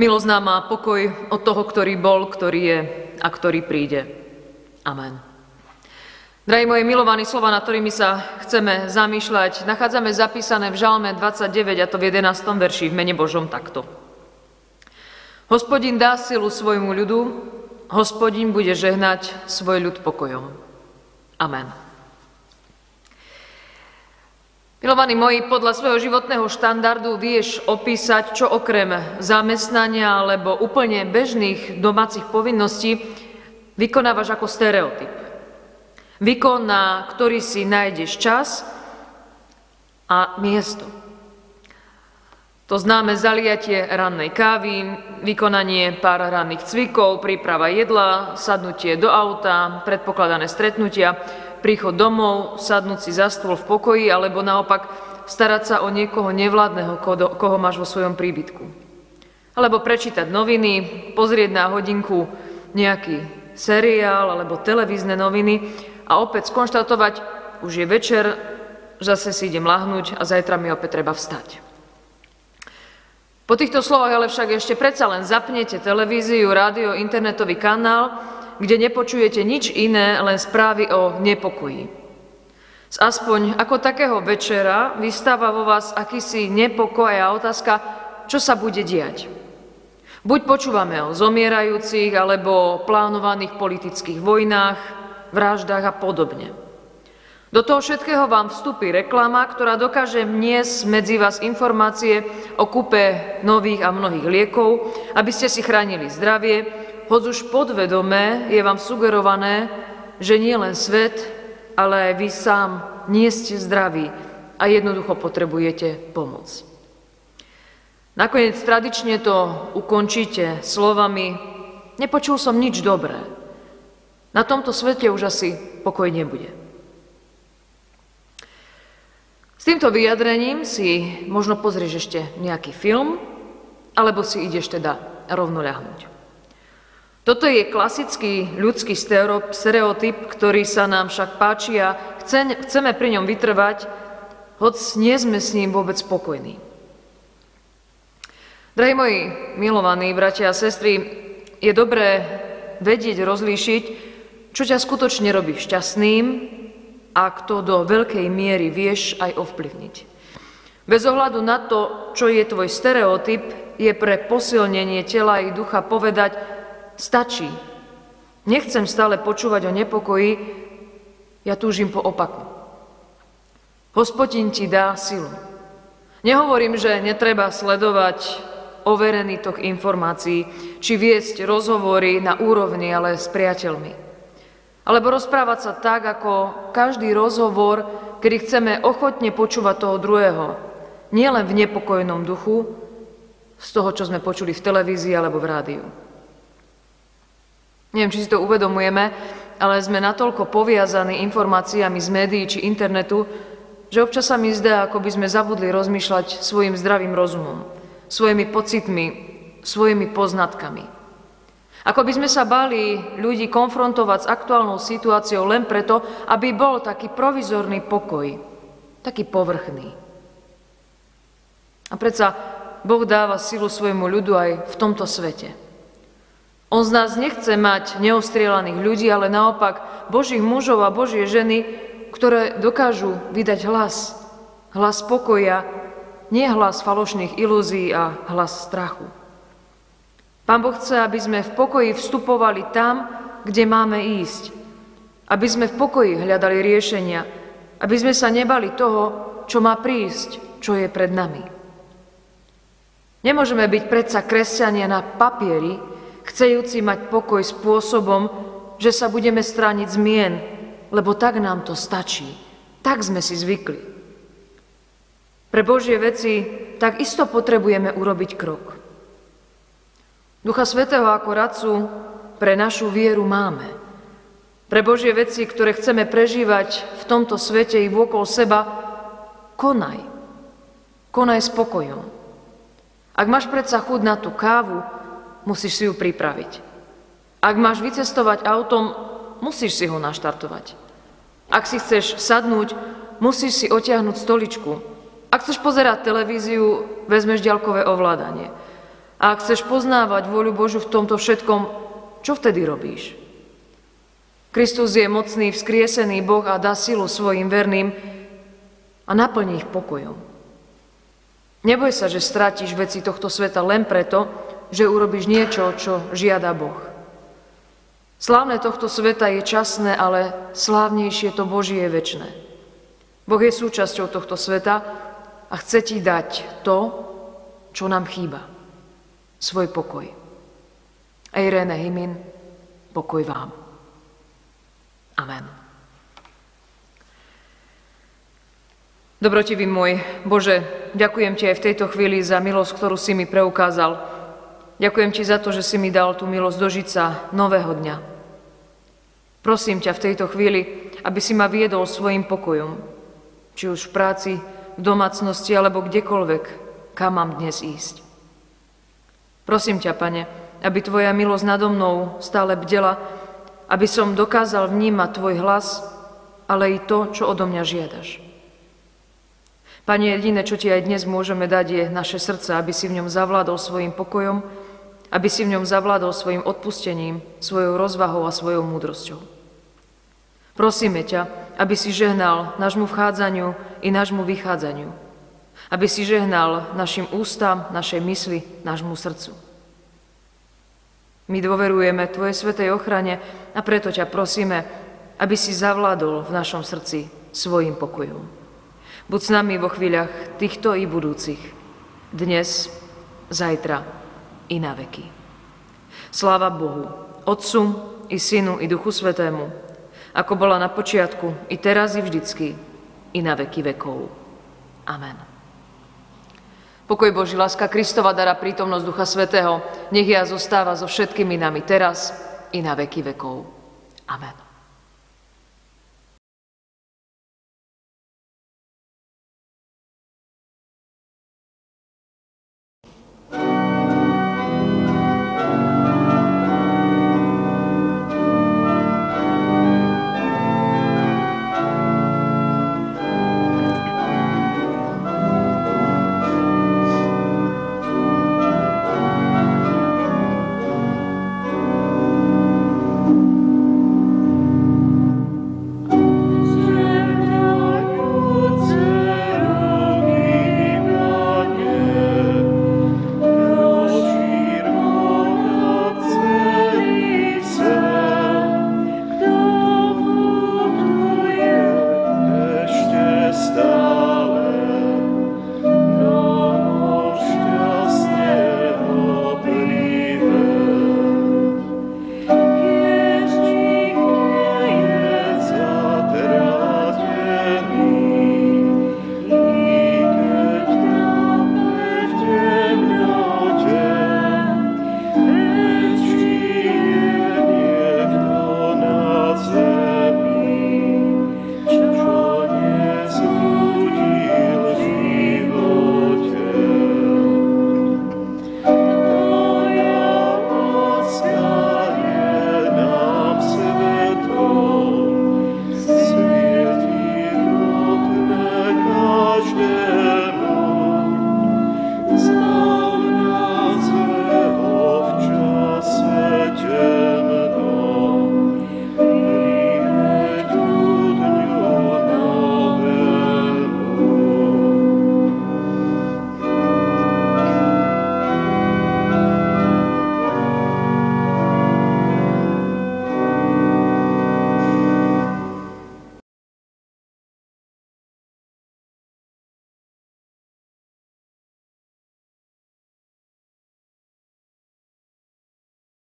Milosť nám má pokoj od toho, ktorý bol, ktorý je a ktorý príde. Amen. Drahí moji milovaní slova, na ktorými sa chceme zamýšľať, nachádzame zapísané v Žalme 29 a to v 11. verši v mene Božom takto. Hospodin dá silu svojmu ľudu, hospodin bude žehnať svoj ľud pokojom. Amen. Milovaní moji, podľa svojho životného štandardu vieš opísať, čo okrem zamestnania alebo úplne bežných domácich povinností vykonávaš ako stereotyp. Výkon, na ktorý si nájdeš čas a miesto. To známe zaliatie rannej kávy, vykonanie pár ranných cvikov, príprava jedla, sadnutie do auta, predpokladané stretnutia, príchod domov, sadnúť si za stôl v pokoji, alebo naopak starať sa o niekoho nevládneho, koho máš vo svojom príbytku. Alebo prečítať noviny, pozrieť na hodinku nejaký seriál alebo televízne noviny a opäť skonštatovať, už je večer, zase si idem lahnúť a zajtra mi opäť treba vstať. Po týchto slovách ale však ešte predsa len zapnete televíziu, rádio, internetový kanál kde nepočujete nič iné, len správy o nepokoji. Z aspoň ako takého večera vystáva vo vás akýsi nepokoj a otázka, čo sa bude diať. Buď počúvame o zomierajúcich, alebo o plánovaných politických vojnách, vraždách a podobne. Do toho všetkého vám vstupí reklama, ktorá dokáže vniesť medzi vás informácie o kúpe nových a mnohých liekov, aby ste si chránili zdravie, hoď už podvedome je vám sugerované, že nie len svet, ale aj vy sám nie ste zdraví a jednoducho potrebujete pomoc. Nakoniec tradične to ukončíte slovami Nepočul som nič dobré. Na tomto svete už asi pokoj nebude. S týmto vyjadrením si možno pozrieš ešte nejaký film, alebo si ideš teda rovno ľahnuť. Toto je klasický ľudský stereotyp, ktorý sa nám však páči a chceme pri ňom vytrvať, hoď nie sme s ním vôbec spokojní. Drahí moji milovaní bratia a sestry, je dobré vedieť, rozlíšiť, čo ťa skutočne robí šťastným a kto do veľkej miery vieš aj ovplyvniť. Bez ohľadu na to, čo je tvoj stereotyp, je pre posilnenie tela i ducha povedať, Stačí. Nechcem stále počúvať o nepokoji, ja túžim po opaku. Hospodin ti dá silu. Nehovorím, že netreba sledovať overený tok informácií, či viesť rozhovory na úrovni, ale s priateľmi. Alebo rozprávať sa tak, ako každý rozhovor, kedy chceme ochotne počúvať toho druhého, nielen v nepokojnom duchu, z toho, čo sme počuli v televízii alebo v rádiu. Neviem, či si to uvedomujeme, ale sme natoľko poviazaní informáciami z médií či internetu, že občas sa mi zdá, ako by sme zabudli rozmýšľať svojim zdravým rozumom, svojimi pocitmi, svojimi poznatkami. Ako by sme sa báli ľudí konfrontovať s aktuálnou situáciou len preto, aby bol taký provizorný pokoj, taký povrchný. A predsa Boh dáva silu svojmu ľudu aj v tomto svete. On z nás nechce mať neostrielaných ľudí, ale naopak Božích mužov a Božie ženy, ktoré dokážu vydať hlas. Hlas pokoja, nie hlas falošných ilúzií a hlas strachu. Pán Boh chce, aby sme v pokoji vstupovali tam, kde máme ísť. Aby sme v pokoji hľadali riešenia. Aby sme sa nebali toho, čo má prísť, čo je pred nami. Nemôžeme byť predsa kresťania na papieri, chcejúci mať pokoj spôsobom, že sa budeme strániť zmien, lebo tak nám to stačí. Tak sme si zvykli. Pre Božie veci tak isto potrebujeme urobiť krok. Ducha Svetého ako radcu pre našu vieru máme. Pre Božie veci, ktoré chceme prežívať v tomto svete i vôkol seba, konaj. Konaj spokojom. Ak máš predsa chud na tú kávu, musíš si ju pripraviť. Ak máš vycestovať autom, musíš si ho naštartovať. Ak si chceš sadnúť, musíš si otiahnuť stoličku. Ak chceš pozerať televíziu, vezmeš ďalkové ovládanie. A ak chceš poznávať vôľu Božu v tomto všetkom, čo vtedy robíš? Kristus je mocný, vzkriesený Boh a dá silu svojim verným a naplní ich pokojom. Neboj sa, že strátiš veci tohto sveta len preto, že urobíš niečo, čo žiada Boh. Slávne tohto sveta je časné, ale slávnejšie to Božie je väčné. Boh je súčasťou tohto sveta a chce ti dať to, čo nám chýba svoj pokoj. Eirene Himin, pokoj vám. Amen. Dobrotivý môj Bože, ďakujem Ti aj v tejto chvíli za milosť, ktorú si mi preukázal. Ďakujem Ti za to, že si mi dal tú milosť dožiť sa nového dňa. Prosím ťa v tejto chvíli, aby si ma viedol svojim pokojom, či už v práci, v domácnosti alebo kdekoľvek, kam mám dnes ísť. Prosím ťa, Pane, aby Tvoja milosť nado mnou stále bdela, aby som dokázal vnímať Tvoj hlas, ale i to, čo odo mňa žiadaš. Pane, jediné, čo Ti aj dnes môžeme dať, je naše srdce, aby si v ňom zavládol svojim pokojom, aby si v ňom zavládol svojim odpustením, svojou rozvahou a svojou múdrosťou. Prosíme ťa, aby si žehnal nášmu vchádzaniu i nášmu vychádzaniu, aby si žehnal našim ústam, našej mysli, nášmu srdcu. My dôverujeme Tvojej svetej ochrane a preto ťa prosíme, aby si zavládol v našom srdci svojim pokojom. Buď s nami vo chvíľach týchto i budúcich, dnes, zajtra i na veky. Sláva Bohu, Otcu i Synu i Duchu Svetému, ako bola na počiatku, i teraz, i vždycky, i na veky vekov. Amen. Pokoj Boží, láska Kristova dara prítomnosť Ducha Svetého, nech ja zostáva so všetkými nami teraz i na veky vekov. Amen.